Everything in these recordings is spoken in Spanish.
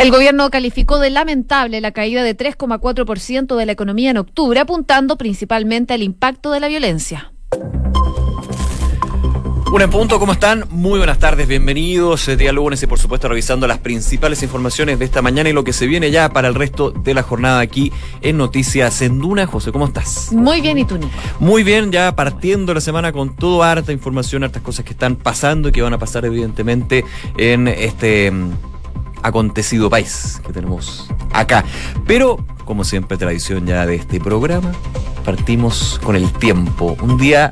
El gobierno calificó de lamentable la caída de 3,4% de la economía en octubre, apuntando principalmente al impacto de la violencia. Un en punto, ¿cómo están? Muy buenas tardes, bienvenidos. Eh, día lunes y por supuesto revisando las principales informaciones de esta mañana y lo que se viene ya para el resto de la jornada aquí en Noticias en Duna. José, ¿cómo estás? Muy bien, ¿y tú, Nico? Muy bien, ya partiendo la semana con todo harta información, hartas cosas que están pasando y que van a pasar evidentemente en este mm, acontecido país que tenemos acá. Pero, como siempre, tradición ya de este programa, partimos con el tiempo. Un día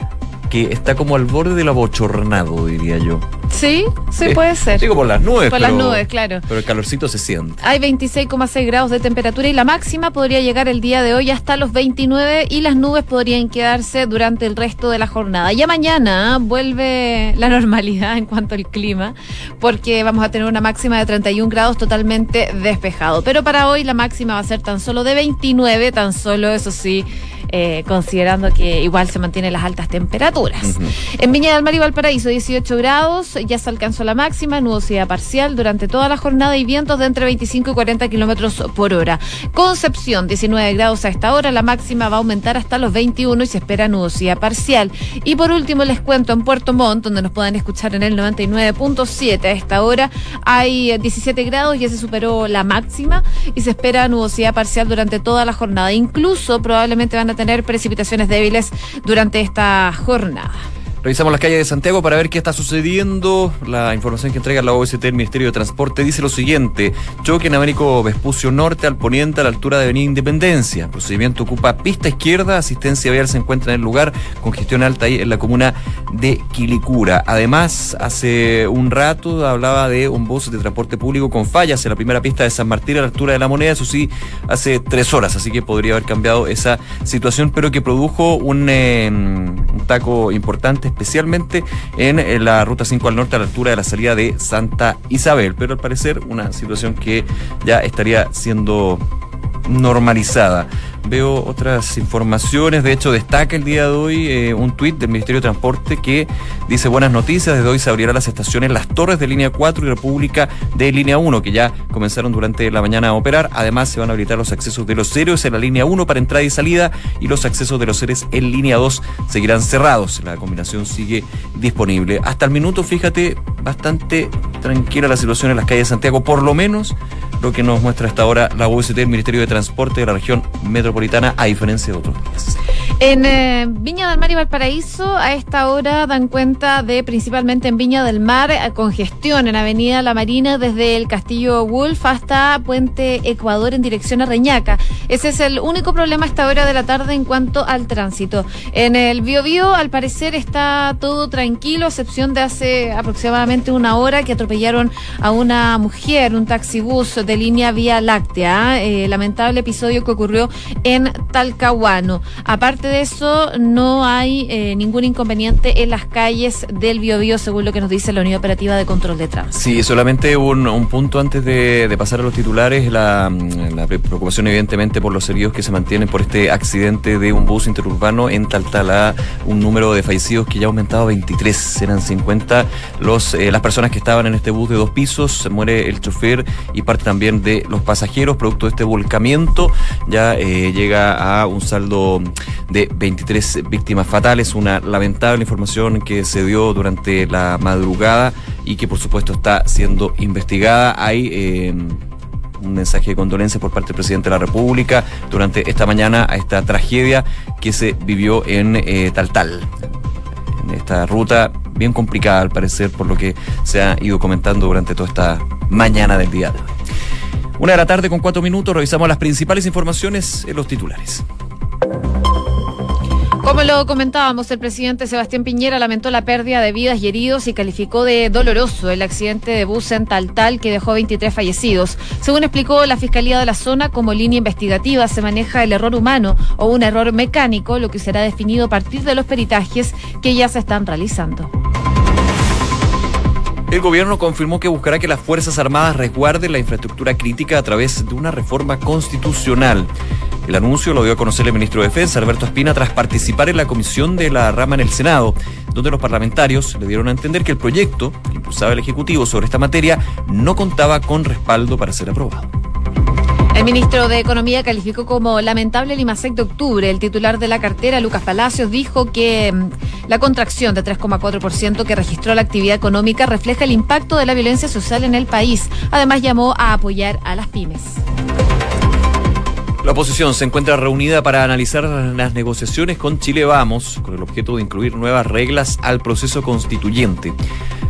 que está como al borde del abochornado, diría yo. Sí, sí puede ser. Digo por las nubes. Por las nubes, claro. Pero el calorcito se siente. Hay 26,6 grados de temperatura y la máxima podría llegar el día de hoy hasta los 29 y las nubes podrían quedarse durante el resto de la jornada. Ya mañana ¿eh? vuelve la normalidad en cuanto al clima porque vamos a tener una máxima de 31 grados totalmente despejado. Pero para hoy la máxima va a ser tan solo de 29, tan solo eso sí eh, considerando que igual se mantienen las altas temperaturas. En Viña del Mar y Valparaíso, 18 grados, ya se alcanzó la máxima, nubosidad parcial durante toda la jornada y vientos de entre 25 y 40 kilómetros por hora. Concepción, 19 grados a esta hora, la máxima va a aumentar hasta los 21 y se espera nubosidad parcial. Y por último, les cuento en Puerto Montt, donde nos pueden escuchar en el 99.7 a esta hora, hay 17 grados, ya se superó la máxima y se espera nubosidad parcial durante toda la jornada. Incluso probablemente van a tener precipitaciones débiles durante esta jornada. Revisamos las calles de Santiago para ver qué está sucediendo. La información que entrega la OST, el Ministerio de Transporte, dice lo siguiente. Choque en Américo Vespucio Norte al poniente a la altura de Avenida Independencia. Procedimiento ocupa pista izquierda. Asistencia vial se encuentra en el lugar. Congestión alta ahí en la comuna de Quilicura. Además, hace un rato hablaba de un bus de transporte público con fallas en la primera pista de San Martín a la altura de la moneda. Eso sí, hace tres horas. Así que podría haber cambiado esa situación, pero que produjo un, eh, taco importante especialmente en la ruta 5 al norte a la altura de la salida de Santa Isabel, pero al parecer una situación que ya estaría siendo normalizada. Veo otras informaciones, de hecho destaca el día de hoy eh, un tuit del Ministerio de Transporte que dice buenas noticias, desde hoy se abrirán las estaciones Las Torres de línea 4 y República de línea 1, que ya comenzaron durante la mañana a operar. Además se van a habilitar los accesos de los ceros en la línea 1 para entrada y salida y los accesos de los seres en línea 2 seguirán cerrados. La combinación sigue disponible. Hasta el minuto, fíjate, bastante tranquila la situación en las calles de Santiago, por lo menos lo que nos muestra hasta ahora la UST, el Ministerio de Transporte de la región metropolitana, a diferencia de otros días. En eh, Viña del Mar y Valparaíso, a esta hora dan cuenta de, principalmente en Viña del Mar, eh, congestión en Avenida La Marina desde el Castillo Wolf hasta Puente Ecuador en dirección a Reñaca. Ese es el único problema a esta hora de la tarde en cuanto al tránsito. En el Biobío, al parecer, está todo tranquilo, a excepción de hace aproximadamente una hora que atropellaron a una mujer, un taxibús de línea Vía Láctea. Eh, lamentable episodio que ocurrió en Talcahuano. Aparte de eso, no hay eh, ningún inconveniente en las calles del Biobío, según lo que nos dice la Unidad Operativa de Control de Tránsito. Sí, solamente un, un punto antes de, pasar a los titulares, la, preocupación evidentemente por los heridos que se mantienen por este accidente de un bus interurbano en Taltalá, un número de fallecidos que ya ha aumentado a 23, eran 50 los, eh, las personas que estaban en este bus de dos pisos, se muere el chofer y parte también de los pasajeros, producto de este volcamiento, ya eh, llega a un saldo de 23 víctimas fatales, una lamentable información que se dio durante la madrugada y que por supuesto está siendo investigada. Hay eh, un mensaje de condolencia por parte del presidente de la República durante esta mañana a esta tragedia que se vivió en eh, Taltal. En esta ruta bien complicada al parecer por lo que se ha ido comentando durante toda esta mañana del día. Una de la tarde con cuatro minutos revisamos las principales informaciones en los titulares. Como lo comentábamos, el presidente Sebastián Piñera lamentó la pérdida de vidas y heridos y calificó de doloroso el accidente de bus en Taltal que dejó 23 fallecidos. Según explicó la Fiscalía de la zona, como línea investigativa se maneja el error humano o un error mecánico, lo que será definido a partir de los peritajes que ya se están realizando. El gobierno confirmó que buscará que las Fuerzas Armadas resguarden la infraestructura crítica a través de una reforma constitucional. El anuncio lo dio a conocer el ministro de Defensa, Alberto Espina, tras participar en la comisión de la rama en el Senado, donde los parlamentarios le dieron a entender que el proyecto que impulsaba el Ejecutivo sobre esta materia no contaba con respaldo para ser aprobado. Ministro de Economía calificó como lamentable el IMASEC de octubre. El titular de la cartera, Lucas Palacios, dijo que mm, la contracción de 3,4% que registró la actividad económica refleja el impacto de la violencia social en el país. Además, llamó a apoyar a las pymes. La oposición se encuentra reunida para analizar las negociaciones con Chile Vamos, con el objeto de incluir nuevas reglas al proceso constituyente.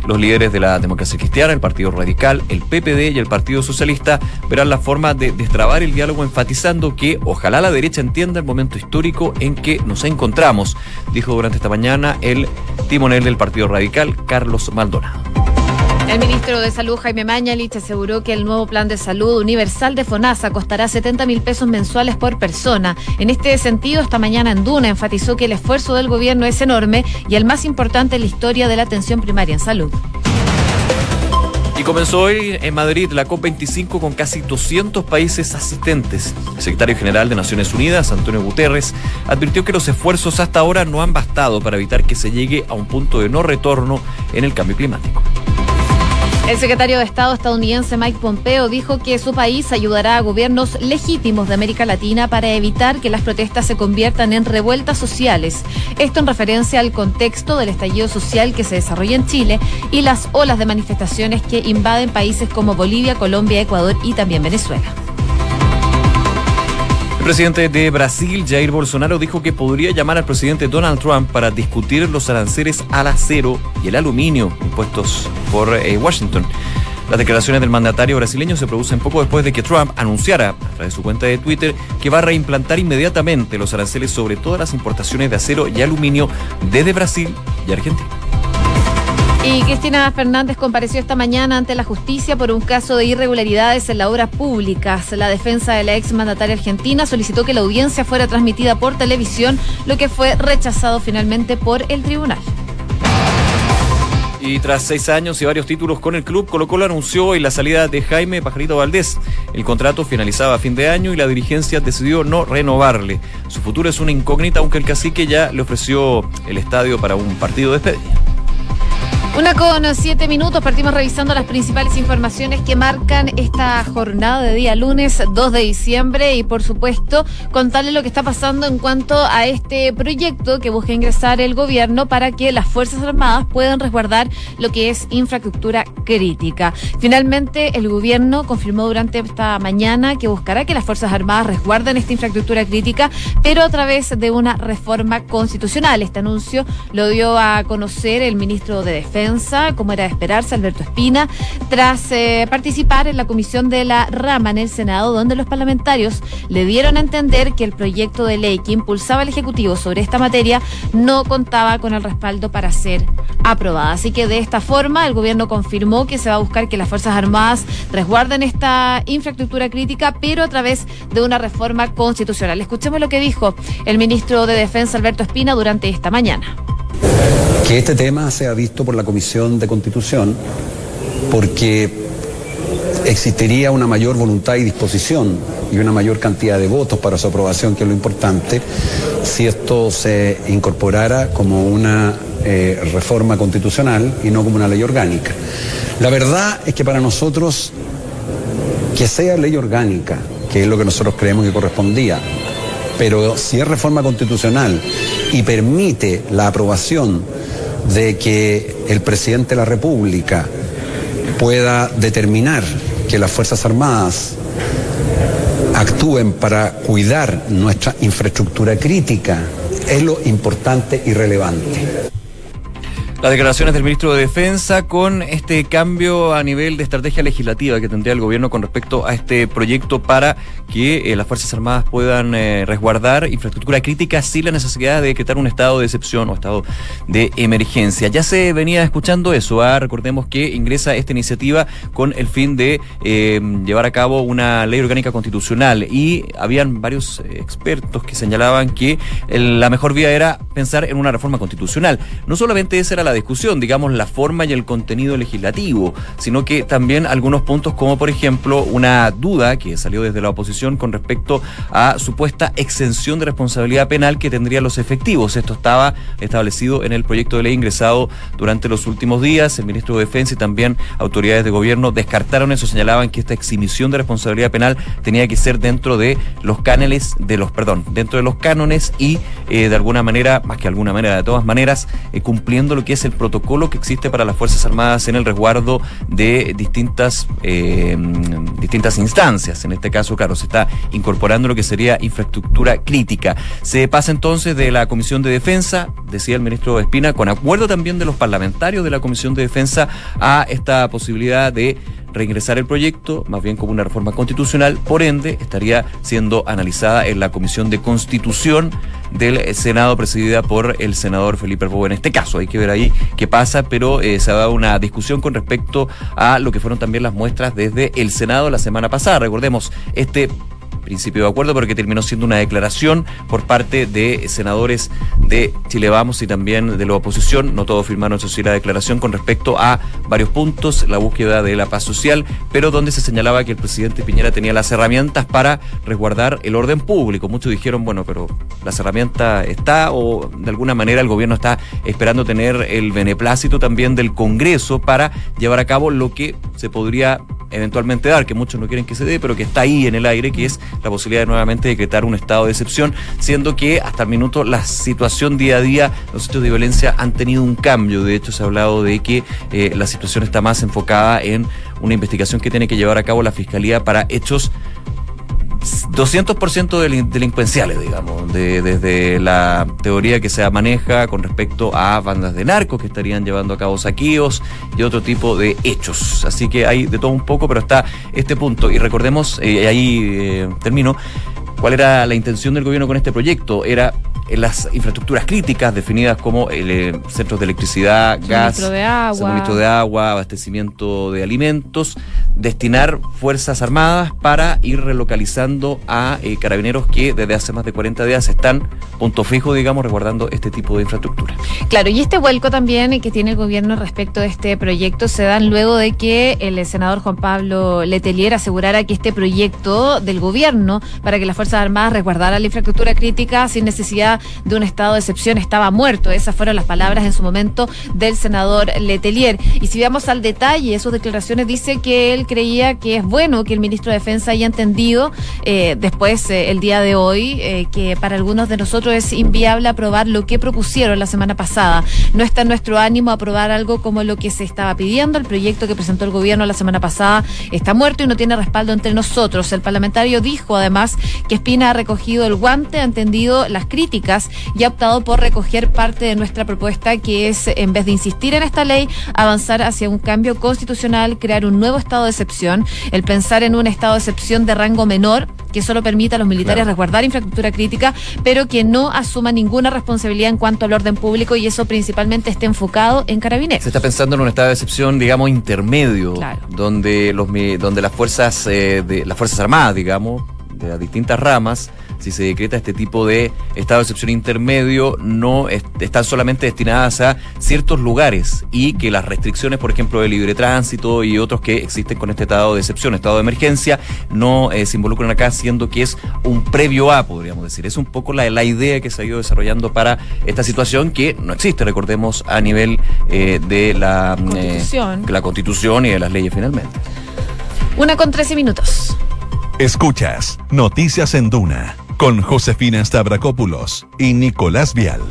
Los líderes de la democracia cristiana, el Partido Radical, el PPD y el Partido Socialista verán la forma de destrabar el diálogo enfatizando que ojalá la derecha entienda el momento histórico en que nos encontramos, dijo durante esta mañana el timonel del Partido Radical, Carlos Maldonado. El ministro de Salud, Jaime Mañalich, aseguró que el nuevo plan de salud universal de FONASA costará 70 mil pesos mensuales por persona. En este sentido, esta mañana en Duna enfatizó que el esfuerzo del gobierno es enorme y el más importante en la historia de la atención primaria en salud. Y comenzó hoy en Madrid la COP25 con casi 200 países asistentes. El secretario general de Naciones Unidas, Antonio Guterres, advirtió que los esfuerzos hasta ahora no han bastado para evitar que se llegue a un punto de no retorno en el cambio climático. El secretario de Estado estadounidense Mike Pompeo dijo que su país ayudará a gobiernos legítimos de América Latina para evitar que las protestas se conviertan en revueltas sociales. Esto en referencia al contexto del estallido social que se desarrolla en Chile y las olas de manifestaciones que invaden países como Bolivia, Colombia, Ecuador y también Venezuela. El presidente de Brasil, Jair Bolsonaro, dijo que podría llamar al presidente Donald Trump para discutir los aranceles al acero y el aluminio impuestos por eh, Washington. Las declaraciones del mandatario brasileño se producen poco después de que Trump anunciara, a través de su cuenta de Twitter, que va a reimplantar inmediatamente los aranceles sobre todas las importaciones de acero y aluminio desde Brasil y Argentina. Y Cristina Fernández compareció esta mañana ante la justicia por un caso de irregularidades en la obra pública. La defensa de la ex mandataria argentina solicitó que la audiencia fuera transmitida por televisión, lo que fue rechazado finalmente por el tribunal. Y tras seis años y varios títulos con el club, Colo Colo anunció hoy la salida de Jaime Pajarito Valdés. El contrato finalizaba a fin de año y la dirigencia decidió no renovarle. Su futuro es una incógnita, aunque el cacique ya le ofreció el estadio para un partido de despedida. Una con siete minutos, partimos revisando las principales informaciones que marcan esta jornada de día lunes 2 de diciembre y por supuesto contarle lo que está pasando en cuanto a este proyecto que busca ingresar el gobierno para que las Fuerzas Armadas puedan resguardar lo que es infraestructura crítica. Finalmente, el gobierno confirmó durante esta mañana que buscará que las Fuerzas Armadas resguarden esta infraestructura crítica, pero a través de una reforma constitucional. Este anuncio lo dio a conocer el ministro de Defensa como era de esperarse, Alberto Espina, tras eh, participar en la comisión de la rama en el Senado, donde los parlamentarios le dieron a entender que el proyecto de ley que impulsaba el Ejecutivo sobre esta materia no contaba con el respaldo para ser aprobada. Así que de esta forma el gobierno confirmó que se va a buscar que las Fuerzas Armadas resguarden esta infraestructura crítica, pero a través de una reforma constitucional. Escuchemos lo que dijo el ministro de Defensa, Alberto Espina, durante esta mañana que este tema sea visto por la Comisión de Constitución porque existiría una mayor voluntad y disposición y una mayor cantidad de votos para su aprobación, que es lo importante, si esto se incorporara como una eh, reforma constitucional y no como una ley orgánica. La verdad es que para nosotros, que sea ley orgánica, que es lo que nosotros creemos que correspondía, pero si es reforma constitucional y permite la aprobación de que el presidente de la República pueda determinar que las Fuerzas Armadas actúen para cuidar nuestra infraestructura crítica es lo importante y relevante. Las declaraciones del ministro de Defensa con este cambio a nivel de estrategia legislativa que tendría el gobierno con respecto a este proyecto para que eh, las Fuerzas Armadas puedan eh, resguardar infraestructura crítica sin la necesidad de decretar un estado de excepción o estado de emergencia. Ya se venía escuchando eso, ¿ah? recordemos que ingresa esta iniciativa con el fin de eh, llevar a cabo una ley orgánica constitucional y habían varios expertos que señalaban que la mejor vía era pensar en una reforma constitucional. No solamente esa era la discusión, digamos, la forma y el contenido legislativo, sino que también algunos puntos como, por ejemplo, una duda que salió desde la oposición con respecto a supuesta exención de responsabilidad penal que tendrían los efectivos. Esto estaba establecido en el proyecto de ley ingresado durante los últimos días. El ministro de Defensa y también autoridades de gobierno descartaron eso, señalaban que esta exhibición de responsabilidad penal tenía que ser dentro de los cánones, de los, perdón, dentro de los cánones y eh, de alguna manera, más que alguna manera, de todas maneras, eh, cumpliendo lo que es el protocolo que existe para las Fuerzas Armadas en el resguardo de distintas, eh, distintas instancias. En este caso, claro, se está incorporando lo que sería infraestructura crítica. Se pasa entonces de la Comisión de Defensa, decía el ministro Espina, con acuerdo también de los parlamentarios de la Comisión de Defensa a esta posibilidad de reingresar el proyecto, más bien como una reforma constitucional, por ende estaría siendo analizada en la Comisión de Constitución del Senado presidida por el senador Felipe Arbó en este caso. Hay que ver ahí qué pasa, pero eh, se ha dado una discusión con respecto a lo que fueron también las muestras desde el Senado la semana pasada. Recordemos, este principio de acuerdo, pero que terminó siendo una declaración por parte de senadores de Chile Vamos y también de la oposición. No todos firmaron, eso sí, la declaración con respecto a varios puntos, la búsqueda de la paz social, pero donde se señalaba que el presidente Piñera tenía las herramientas para resguardar el orden público. Muchos dijeron, bueno, pero las herramientas está o de alguna manera el gobierno está esperando tener el beneplácito también del Congreso para llevar a cabo lo que se podría eventualmente dar, que muchos no quieren que se dé, pero que está ahí en el aire, que es la posibilidad de nuevamente decretar un estado de excepción, siendo que hasta el minuto la situación día a día, los hechos de violencia han tenido un cambio. De hecho, se ha hablado de que eh, la situación está más enfocada en una investigación que tiene que llevar a cabo la Fiscalía para hechos 200% delincuenciales, digamos, desde la teoría que se maneja con respecto a bandas de narcos que estarían llevando a cabo saqueos y otro tipo de hechos. Así que hay de todo un poco, pero está este punto. Y recordemos, eh, ahí eh, termino, cuál era la intención del gobierno con este proyecto. Era en las infraestructuras críticas definidas como el, eh, centros de electricidad, gas, suministro de agua, abastecimiento de alimentos, destinar fuerzas armadas para ir relocalizando a eh, carabineros que desde hace más de 40 días están punto fijo, digamos, resguardando este tipo de infraestructura. Claro, y este vuelco también que tiene el gobierno respecto a este proyecto se dan luego de que el senador Juan Pablo Letelier asegurara que este proyecto del gobierno para que las Fuerzas Armadas resguardaran la infraestructura crítica sin necesidad de un estado de excepción estaba muerto. Esas fueron las palabras en su momento del senador Letelier. Y si vamos al detalle, sus declaraciones dice que él creía que es bueno que el ministro de Defensa haya entendido eh, después, eh, el día de hoy, eh, que para algunos de nosotros es inviable aprobar lo que propusieron la semana pasada. No está en nuestro ánimo aprobar algo como lo que se estaba pidiendo. El proyecto que presentó el gobierno la semana pasada está muerto y no tiene respaldo entre nosotros. El parlamentario dijo además que Espina ha recogido el guante, ha entendido las críticas y ha optado por recoger parte de nuestra propuesta, que es, en vez de insistir en esta ley, avanzar hacia un cambio constitucional, crear un nuevo estado de excepción, el pensar en un estado de excepción de rango menor que solo permita a los militares resguardar infraestructura crítica, pero que no asuma ninguna responsabilidad en cuanto al orden público y eso principalmente esté enfocado en carabineros. Se está pensando en un estado de excepción, digamos, intermedio, donde los donde las fuerzas eh, de las fuerzas armadas, digamos, de las distintas ramas si se decreta este tipo de estado de excepción intermedio, no están solamente destinadas a ciertos lugares y que las restricciones, por ejemplo, de libre tránsito y otros que existen con este estado de excepción, estado de emergencia, no eh, se involucran acá, siendo que es un previo a, podríamos decir. Es un poco la, la idea que se ha ido desarrollando para esta situación que no existe, recordemos, a nivel eh, de la mm, eh, constitución. la constitución y de las leyes finalmente. Una con trece minutos. Escuchas Noticias en Duna con Josefina Stavrakopoulos y Nicolás Vial.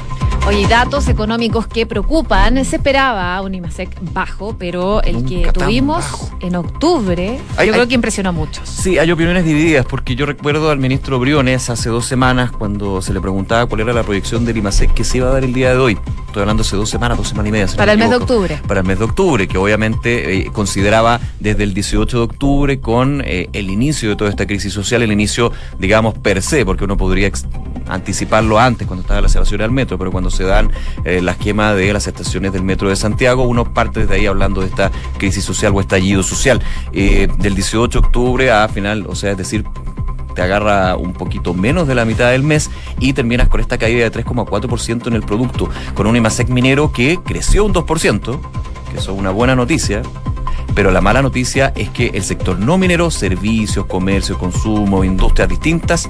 Oye, datos económicos que preocupan. Se esperaba un IMASEC bajo, pero el que tuvimos en octubre, yo creo que impresionó a muchos. Sí, hay opiniones divididas, porque yo recuerdo al ministro Briones hace dos semanas, cuando se le preguntaba cuál era la proyección del IMASEC que se iba a dar el día de hoy. Estoy hablando hace dos semanas, dos semanas y media. Para el mes de octubre. Para el mes de octubre, que obviamente eh, consideraba desde el 18 de octubre con eh, el inicio de toda esta crisis social, el inicio, digamos, per se, porque uno podría anticiparlo antes, cuando estaba la cerración al metro, pero cuando se dan eh, la esquema de las estaciones del metro de Santiago, uno parte desde ahí hablando de esta crisis social o estallido social. Eh, del 18 de octubre a final, o sea, es decir, te agarra un poquito menos de la mitad del mes y terminas con esta caída de 3,4% en el producto, con un IMASEC minero que creció un 2%, que eso es una buena noticia, pero la mala noticia es que el sector no minero, servicios, comercio, consumo, industrias distintas,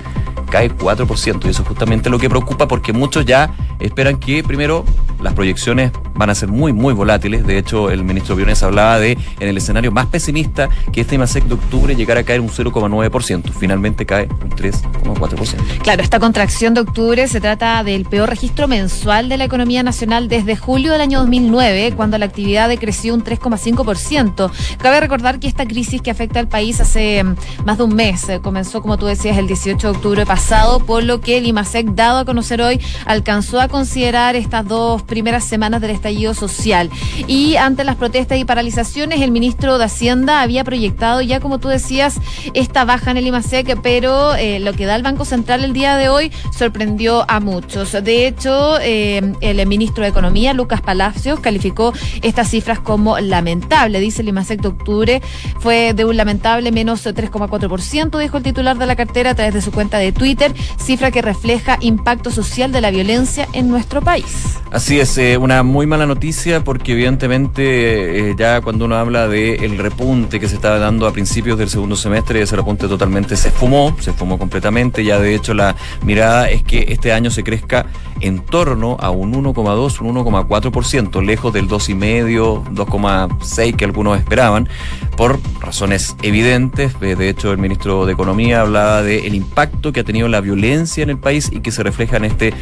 cae 4%. Y eso es justamente lo que preocupa porque muchos ya esperan que primero las proyecciones van a ser muy, muy volátiles. De hecho, el ministro Briones hablaba de, en el escenario más pesimista, que este IMASEC de octubre llegara a caer un 0,9%. Finalmente cae un 3,4%. Claro, esta contracción de octubre se trata del peor registro mensual de la economía nacional desde julio del año 2009, cuando la actividad decreció un 3,5%. Cabe recordar que esta crisis que afecta al país hace mm, más de un mes eh, comenzó, como tú decías, el 18 de octubre pasado, por lo que el IMASEC, dado a conocer hoy, alcanzó a considerar estas dos primeras semanas del estallido social. Y ante las protestas y paralizaciones, el ministro de Hacienda había proyectado ya, como tú decías, esta baja en el IMASEC, pero eh, lo que da el Banco Central el día de hoy sorprendió a muchos. De hecho, eh, el ministro de Economía, Lucas Palacios, calificó estas cifras como lamentable. Dice el IMASEC de octubre fue de un lamentable menos 3,4%, dijo el titular de la cartera a través de su cuenta de Twitter, cifra que refleja impacto social de la violencia en nuestro país. Así es, eh, una muy mala noticia porque evidentemente eh, ya cuando uno habla del el repunte que se estaba dando a principios del segundo semestre, ese repunte totalmente se esfumó, se esfumó completamente, ya de hecho la mirada es que este año se crezca en torno a un 1,2, un 1,4%, lejos del 2,5, 2,6 que algunos esperaban, por razones evidentes. Eh, de hecho, el ministro de Economía hablaba del impacto que ha tenido la violencia en el país y que se refleja en este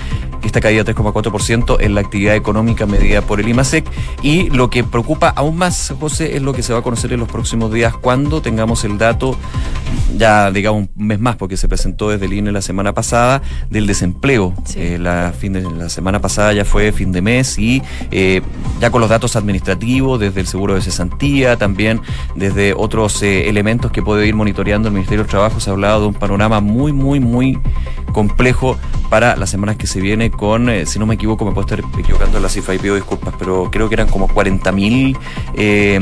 esta caída de 3,4% en la actividad económica medida por el IMASEC. Y lo que preocupa aún más, José, es lo que se va a conocer en los próximos días cuando tengamos el dato, ya digamos un mes más, porque se presentó desde el INE la semana pasada, del desempleo. Eh, la, la semana pasada ya fue fin de mes y eh, ya con los datos administrativos, desde el seguro de cesantía, también desde otros eh, elementos que puede ir monitoreando el Ministerio del Trabajo, se ha hablado de un panorama muy, muy, muy complejo para las semanas que se viene con, eh, si no me equivoco, me puedo estar equivocando en la cifra y pido disculpas, pero creo que eran como 40.000 eh,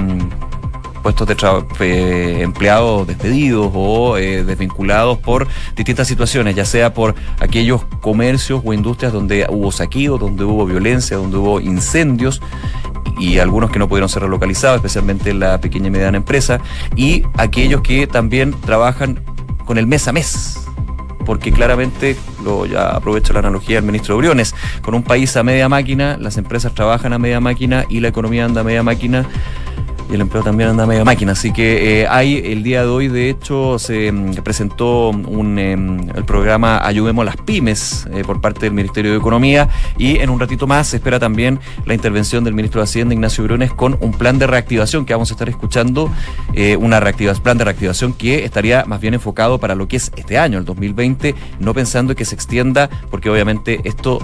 puestos de eh, empleados despedidos o eh, desvinculados por distintas situaciones, ya sea por aquellos comercios o industrias donde hubo saqueo, donde hubo violencia, donde hubo incendios y algunos que no pudieron ser relocalizados, especialmente la pequeña y mediana empresa, y aquellos que también trabajan con el mes a mes porque claramente, lo, ya aprovecho la analogía del ministro Briones, con un país a media máquina, las empresas trabajan a media máquina y la economía anda a media máquina y el empleo también anda medio máquina. Así que eh, hay el día de hoy, de hecho, se mm, presentó un, em, el programa Ayudemos a las Pymes eh, por parte del Ministerio de Economía y en un ratito más se espera también la intervención del ministro de Hacienda, Ignacio Briones, con un plan de reactivación que vamos a estar escuchando, eh, una reactivación, plan de reactivación que estaría más bien enfocado para lo que es este año, el 2020, no pensando que se extienda, porque obviamente esto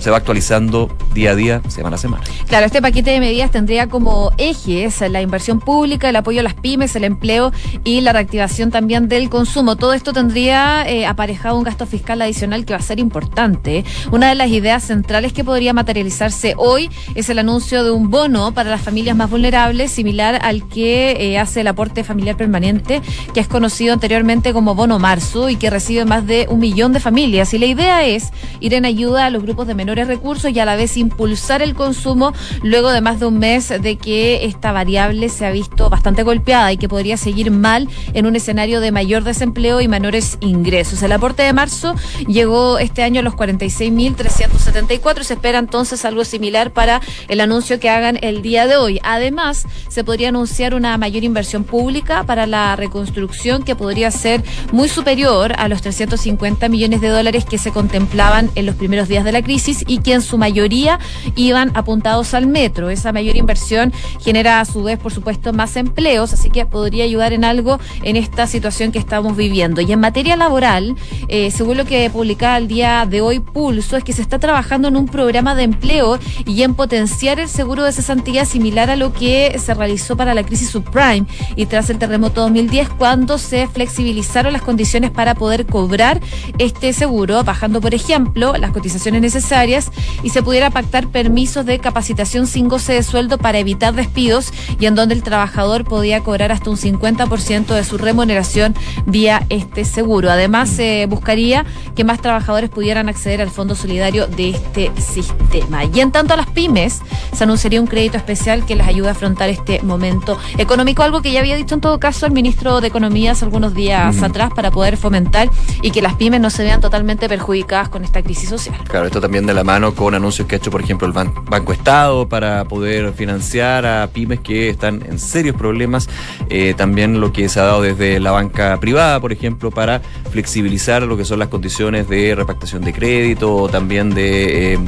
se va actualizando día a día, semana a semana. Claro, este paquete de medidas tendría como ejes la inversión pública, el apoyo a las pymes, el empleo y la reactivación también del consumo. Todo esto tendría eh, aparejado un gasto fiscal adicional que va a ser importante. Una de las ideas centrales que podría materializarse hoy es el anuncio de un bono para las familias más vulnerables, similar al que eh, hace el aporte familiar permanente, que es conocido anteriormente como bono marzo y que recibe más de un millón de familias. Y la idea es ir en ayuda a los grupos de menores recursos y a la vez impulsar el consumo luego de más de un mes de que esta variable se ha visto bastante golpeada y que podría seguir mal en un escenario de mayor desempleo y menores ingresos. El aporte de marzo llegó este año a los 46.374 y se espera entonces algo similar para el anuncio que hagan el día de hoy. Además, se podría anunciar una mayor inversión pública para la reconstrucción que podría ser muy superior a los 350 millones de dólares que se contemplaban en los primeros días de la crisis y que en su mayoría iban apuntados al metro. Esa mayor inversión genera a su vez, por supuesto, más empleos, así que podría ayudar en algo en esta situación que estamos viviendo. Y en materia laboral, eh, según lo que publicaba el día de hoy Pulso, es que se está trabajando en un programa de empleo y en potenciar el seguro de cesantía similar a lo que se realizó para la crisis subprime y tras el terremoto 2010 cuando se flexibilizaron las condiciones para poder cobrar este seguro, bajando, por ejemplo, las cotizaciones necesarias y se pudiera pactar permisos de capacitación sin goce de sueldo para evitar despidos y en en donde el trabajador podía cobrar hasta un 50% de su remuneración vía este seguro. Además, se buscaría que más trabajadores pudieran acceder al Fondo Solidario de este sistema. Y en tanto a las pymes, se anunciaría un crédito especial que les ayude a afrontar este momento económico, algo que ya había dicho en todo caso el ministro de Economía hace algunos días atrás para poder fomentar y que las pymes no se vean totalmente perjudicadas con esta crisis social. Claro, esto también de la mano con anuncios que ha hecho, por ejemplo, el Banco Estado para poder financiar a pymes que están en serios problemas. Eh, también lo que se ha dado desde la banca privada, por ejemplo, para flexibilizar lo que son las condiciones de repactación de crédito o también de... Eh,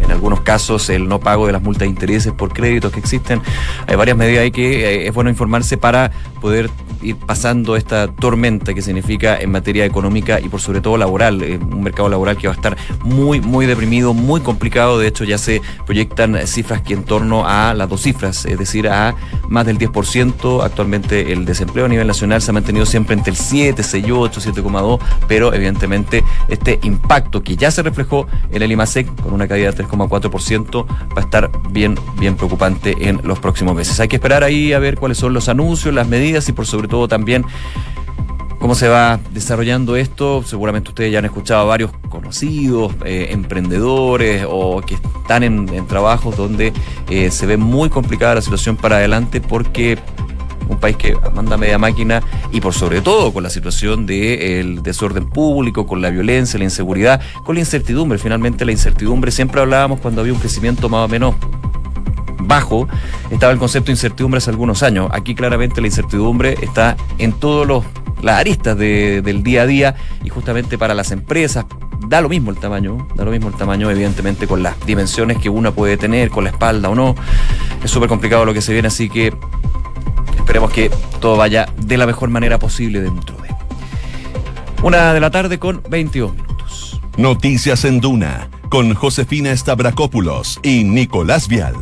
en algunos casos el no pago de las multas de intereses por créditos que existen. Hay varias medidas ahí que eh, es bueno informarse para poder ir pasando esta tormenta que significa en materia económica y por sobre todo laboral, eh, un mercado laboral que va a estar muy, muy deprimido, muy complicado. De hecho, ya se proyectan cifras que en torno a las dos cifras, es decir, a más del 10%. Actualmente el desempleo a nivel nacional se ha mantenido siempre entre el 7, 6, 8, 7,2, pero evidentemente este impacto que ya se reflejó en el IMASEC con una caída de 3,4% va a estar bien, bien preocupante en los próximos meses. Hay que esperar ahí a ver cuáles son los anuncios, las medidas y por sobre todo también cómo se va desarrollando esto. Seguramente ustedes ya han escuchado a varios conocidos, eh, emprendedores o que están en, trabajos donde eh, se ve muy complicada la situación para adelante porque un país que manda media máquina y por sobre todo con la situación del desorden público, con la violencia, la inseguridad, con la incertidumbre. Finalmente la incertidumbre, siempre hablábamos cuando había un crecimiento más o menos bajo, estaba el concepto de incertidumbre hace algunos años. Aquí claramente la incertidumbre está en todos las aristas del día a día y justamente para las empresas da lo mismo el tamaño, da lo mismo el tamaño evidentemente con las dimensiones que una puede tener, con la espalda o no. Es súper complicado lo que se viene, así que esperemos que todo vaya de la mejor manera posible dentro de. Una de la tarde con 22 minutos. Noticias en Duna con Josefina Stavrakopoulos y Nicolás Vial.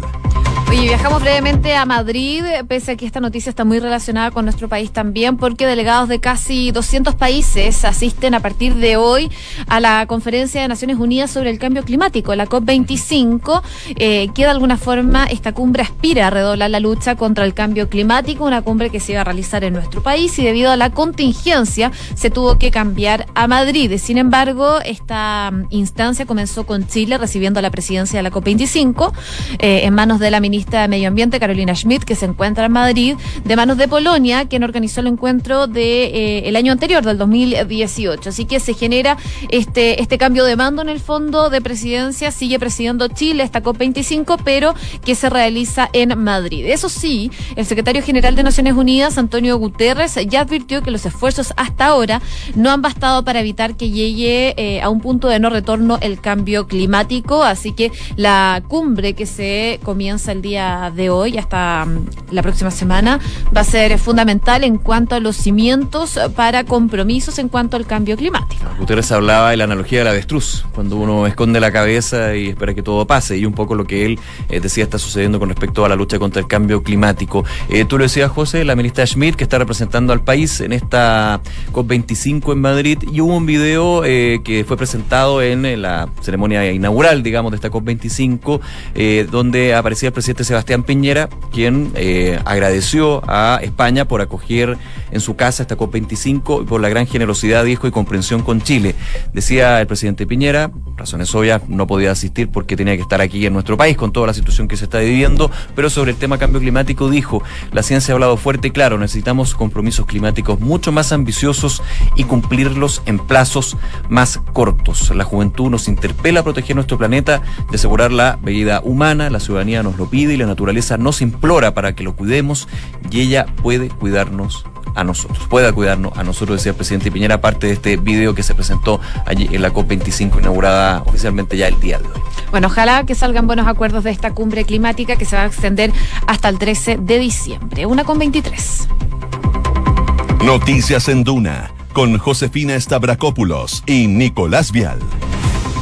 Oye, viajamos brevemente a Madrid, pese a que esta noticia está muy relacionada con nuestro país también, porque delegados de casi 200 países asisten a partir de hoy a la Conferencia de Naciones Unidas sobre el Cambio Climático, la COP25, eh, que de alguna forma esta cumbre aspira a redoblar la lucha contra el cambio climático, una cumbre que se iba a realizar en nuestro país y debido a la contingencia se tuvo que cambiar a Madrid. Sin embargo, esta mm, instancia comenzó con Chile recibiendo la presidencia de la COP25 eh, en manos de la ministra ministra de Medio Ambiente, Carolina Schmidt, que se encuentra en Madrid, de manos de Polonia, quien organizó el encuentro de eh, el año anterior, del 2018. Así que se genera este, este cambio de mando en el fondo de presidencia, sigue presidiendo Chile esta COP25, pero que se realiza en Madrid. Eso sí, el secretario general de Naciones Unidas, Antonio Guterres, ya advirtió que los esfuerzos hasta ahora no han bastado para evitar que llegue eh, a un punto de no retorno el cambio climático, así que la cumbre que se comienza el día de hoy hasta mm, la próxima semana va a ser fundamental en cuanto a los cimientos para compromisos en cuanto al cambio climático. Guterres hablaba de la analogía del avestruz, cuando uno esconde la cabeza y espera que todo pase, y un poco lo que él eh, decía está sucediendo con respecto a la lucha contra el cambio climático. Eh, tú lo decías, José, la ministra Schmidt, que está representando al país en esta COP25 en Madrid, y hubo un video eh, que fue presentado en la ceremonia inaugural, digamos, de esta COP25, donde aparecía el presidente Sebastián Piñera, quien eh, agradeció a España por acoger en su casa esta COP25 y por la gran generosidad, dijo, y comprensión con Chile. Decía el presidente Piñera, razones obvias, no podía asistir porque tenía que estar aquí en nuestro país con toda la situación que se está viviendo, pero sobre el tema cambio climático dijo, la ciencia ha hablado fuerte y claro, necesitamos compromisos climáticos mucho más ambiciosos y cumplirlos en plazos más cortos. La juventud nos interpela a proteger nuestro planeta, de asegurar la vida humana, la ciudadanía nos lo pide y la naturaleza nos implora para que lo cuidemos y ella puede cuidarnos a nosotros, pueda cuidarnos a nosotros, decía el presidente Piñera, parte de este video que se presentó allí en la COP25 inaugurada oficialmente ya el día de hoy. Bueno, ojalá que salgan buenos acuerdos de esta cumbre climática que se va a extender hasta el 13 de diciembre. Una con 23. Noticias en Duna con Josefina Stavrakopoulos y Nicolás Vial.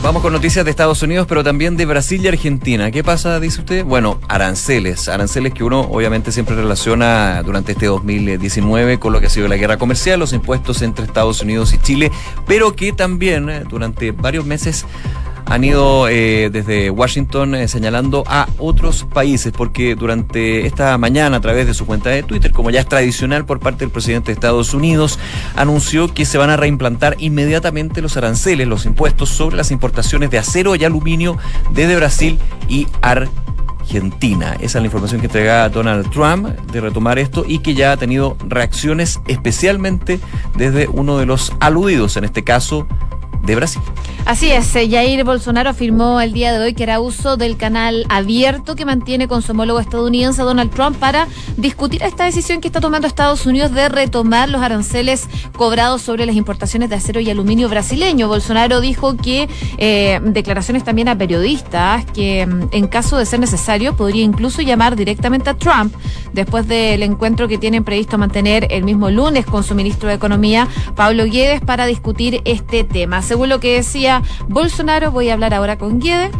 Vamos con noticias de Estados Unidos, pero también de Brasil y Argentina. ¿Qué pasa, dice usted? Bueno, aranceles. Aranceles que uno obviamente siempre relaciona durante este 2019 con lo que ha sido la guerra comercial, los impuestos entre Estados Unidos y Chile, pero que también eh, durante varios meses han ido eh, desde Washington eh, señalando a otros países, porque durante esta mañana, a través de su cuenta de Twitter, como ya es tradicional por parte del presidente de Estados Unidos, anunció que se van a reimplantar inmediatamente los aranceles, los impuestos sobre las importaciones de acero y aluminio desde Brasil y Argentina. Esa es la información que entrega Donald Trump de retomar esto y que ya ha tenido reacciones especialmente desde uno de los aludidos, en este caso de Brasil. Así es, eh, Jair Bolsonaro afirmó el día de hoy que era uso del canal abierto que mantiene con su homólogo estadounidense Donald Trump para discutir esta decisión que está tomando Estados Unidos de retomar los aranceles cobrados sobre las importaciones de acero y aluminio brasileño. Bolsonaro dijo que eh, declaraciones también a periodistas que mm, en caso de ser necesario podría incluso llamar directamente a Trump después del encuentro que tienen previsto mantener el mismo lunes con su ministro de Economía, Pablo Guedes, para discutir este tema. Según lo que decía Bolsonaro, voy a hablar ahora con Guedes.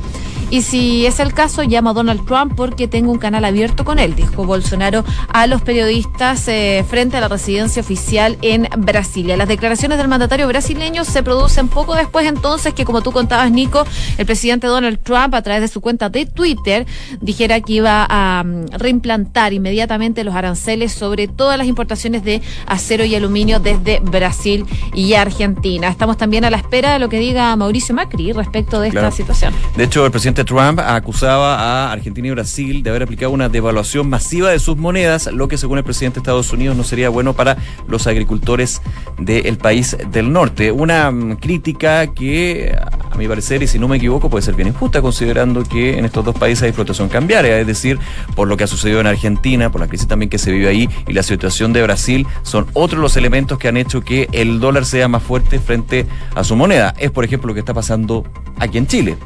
Y si es el caso, llamo a Donald Trump porque tengo un canal abierto con él, dijo Bolsonaro a los periodistas eh, frente a la residencia oficial en Brasilia. Las declaraciones del mandatario brasileño se producen poco después entonces que, como tú contabas, Nico, el presidente Donald Trump, a través de su cuenta de Twitter, dijera que iba a mm, reimplantar inmediatamente los aranceles sobre todas las importaciones de acero y aluminio desde Brasil y Argentina. Estamos también a la espera de lo que diga Mauricio Macri respecto de esta situación. De hecho, el presidente Trump acusaba a Argentina y Brasil de haber aplicado una devaluación masiva de sus monedas, lo que según el presidente de Estados Unidos no sería bueno para los agricultores del país del norte. Una mm, crítica que, a mi parecer, y si no me equivoco, puede ser bien injusta, considerando que en estos dos países hay explotación cambiaria, es decir, por lo que ha sucedido en Argentina, por la crisis también que se vive ahí y la situación de Brasil, son otros los elementos que han hecho que el dólar sea más fuerte frente a su moneda. Es, por ejemplo, lo que está pasando aquí en Chile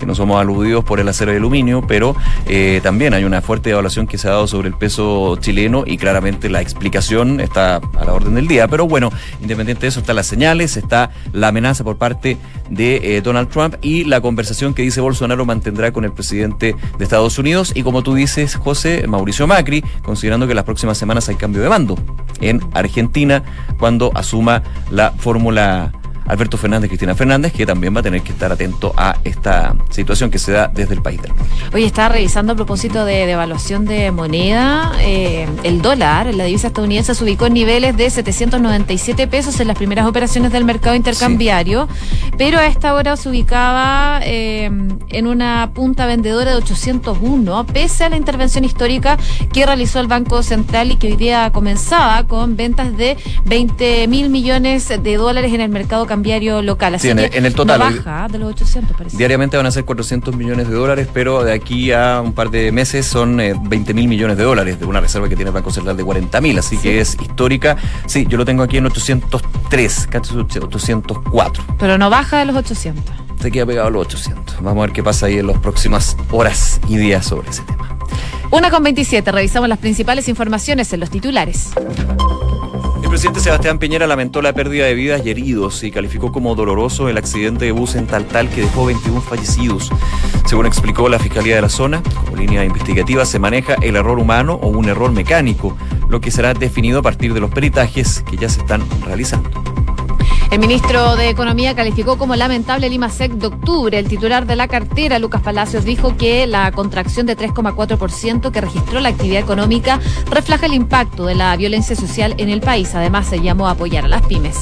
que no somos aludidos por el acero y aluminio, pero eh, también hay una fuerte evaluación que se ha dado sobre el peso chileno y claramente la explicación está a la orden del día. Pero bueno, independiente de eso, están las señales, está la amenaza por parte de eh, Donald Trump y la conversación que dice Bolsonaro mantendrá con el presidente de Estados Unidos y como tú dices, José, Mauricio Macri, considerando que las próximas semanas hay cambio de mando en Argentina cuando asuma la fórmula Alberto Fernández, Cristina Fernández, que también va a tener que estar atento a esta situación que se da desde el país Oye, estaba revisando a propósito de devaluación de, moneda, eh, el dólar, la divisa estadounidense se ubicó en niveles de 797 pesos en las primeras operaciones del mercado intercambiario, pero a esta hora se ubicaba eh, en una punta vendedora de 801, pese a la intervención histórica que realizó el Banco Central y que hoy día comenzaba con ventas de 20 mil millones de dólares en el mercado cambiario cambiario local. Así en, el total. baja de los 800, parece. Diariamente van a ser 400 millones de dólares, pero de aquí a un par de meses son 20 eh, mil millones de dólares de una reserva que tiene el Banco Central de 40 mil, así que es histórica. Sí, yo lo tengo aquí en 803, casi 804. Pero no baja de los 800. Se queda pegado a los 800. Vamos a ver qué pasa ahí en las próximas horas y días sobre ese tema. Una con 27, revisamos las principales informaciones en los titulares. El presidente Sebastián Piñera lamentó la pérdida de vidas y heridos y calificó como doloroso el accidente de bus en Taltal que dejó 21 fallecidos. Según explicó la Fiscalía de la zona, como línea investigativa se maneja el error humano o un error mecánico, lo que será definido a partir de los peritajes que ya se están realizando. El ministro de Economía calificó como lamentable el IMASEC de octubre. El titular de la cartera, Lucas Palacios, dijo que la contracción de 3,4% que registró la actividad económica refleja el impacto de la violencia social en el país. Además, se llamó a apoyar a las pymes.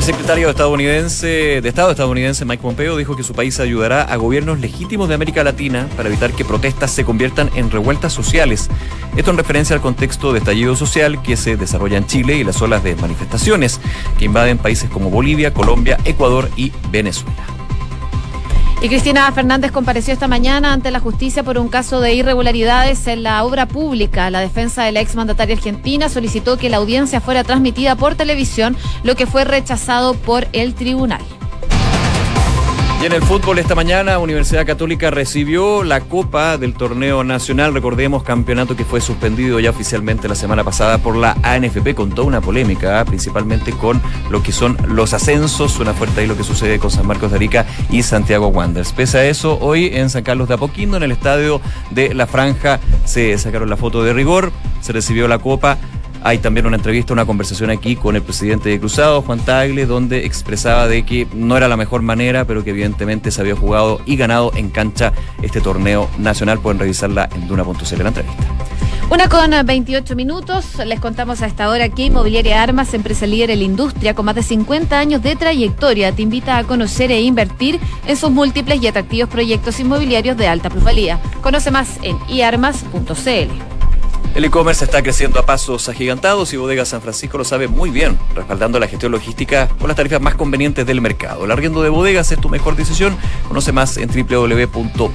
El secretario estadounidense, de Estado estadounidense Mike Pompeo dijo que su país ayudará a gobiernos legítimos de América Latina para evitar que protestas se conviertan en revueltas sociales. Esto en referencia al contexto de estallido social que se desarrolla en Chile y las olas de manifestaciones que invaden países como Bolivia, Colombia, Ecuador y Venezuela. Y Cristina Fernández compareció esta mañana ante la justicia por un caso de irregularidades en la obra pública. La defensa de la exmandataria argentina solicitó que la audiencia fuera transmitida por televisión, lo que fue rechazado por el tribunal. Y en el fútbol esta mañana, Universidad Católica recibió la Copa del Torneo Nacional. Recordemos, campeonato que fue suspendido ya oficialmente la semana pasada por la ANFP con toda una polémica, ¿ah? principalmente con lo que son los ascensos. Suena fuerte ahí lo que sucede con San Marcos de Arica y Santiago Wanderers. Pese a eso, hoy en San Carlos de Apoquindo, en el estadio de La Franja, se sacaron la foto de rigor, se recibió la Copa Hay también una entrevista, una conversación aquí con el presidente de Cruzado, Juan Tagle, donde expresaba de que no era la mejor manera, pero que evidentemente se había jugado y ganado en cancha este torneo nacional. Pueden revisarla en duna.cl la entrevista. Una con 28 minutos. Les contamos a esta hora que Inmobiliaria Armas, empresa líder en la industria con más de 50 años de trayectoria, te invita a conocer e invertir en sus múltiples y atractivos proyectos inmobiliarios de alta plusvalía. Conoce más en iarmas.cl. El e-commerce está creciendo a pasos agigantados y Bodega San Francisco lo sabe muy bien, respaldando la gestión logística con las tarifas más convenientes del mercado. El arriendo de bodegas es tu mejor decisión. Conoce más en www.bsf.cl.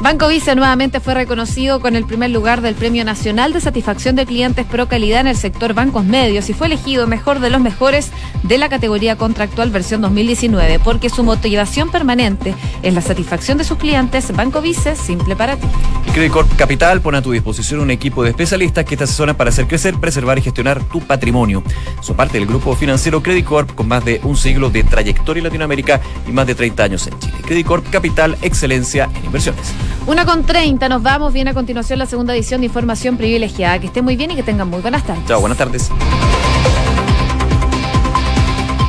Banco Vice nuevamente fue reconocido con el primer lugar del Premio Nacional de Satisfacción de Clientes Pro Calidad en el sector bancos medios y fue elegido mejor de los mejores de la categoría contractual versión 2019 porque su motivación permanente es la satisfacción de sus clientes. Banco Vice, simple para ti. Credit Capital pone a tu disposición un equipo de especialistas que te asesoran para hacer crecer, preservar y gestionar tu patrimonio. Son parte del grupo financiero Credit Corp con más de un siglo de trayectoria en Latinoamérica y más de 30 años en Chile. Credit Corp Capital, excelencia en inversiones. Una con 30, nos vamos. Viene a continuación la segunda edición de Información Privilegiada. Que esté muy bien y que tengan muy buenas tardes. Chao, buenas tardes.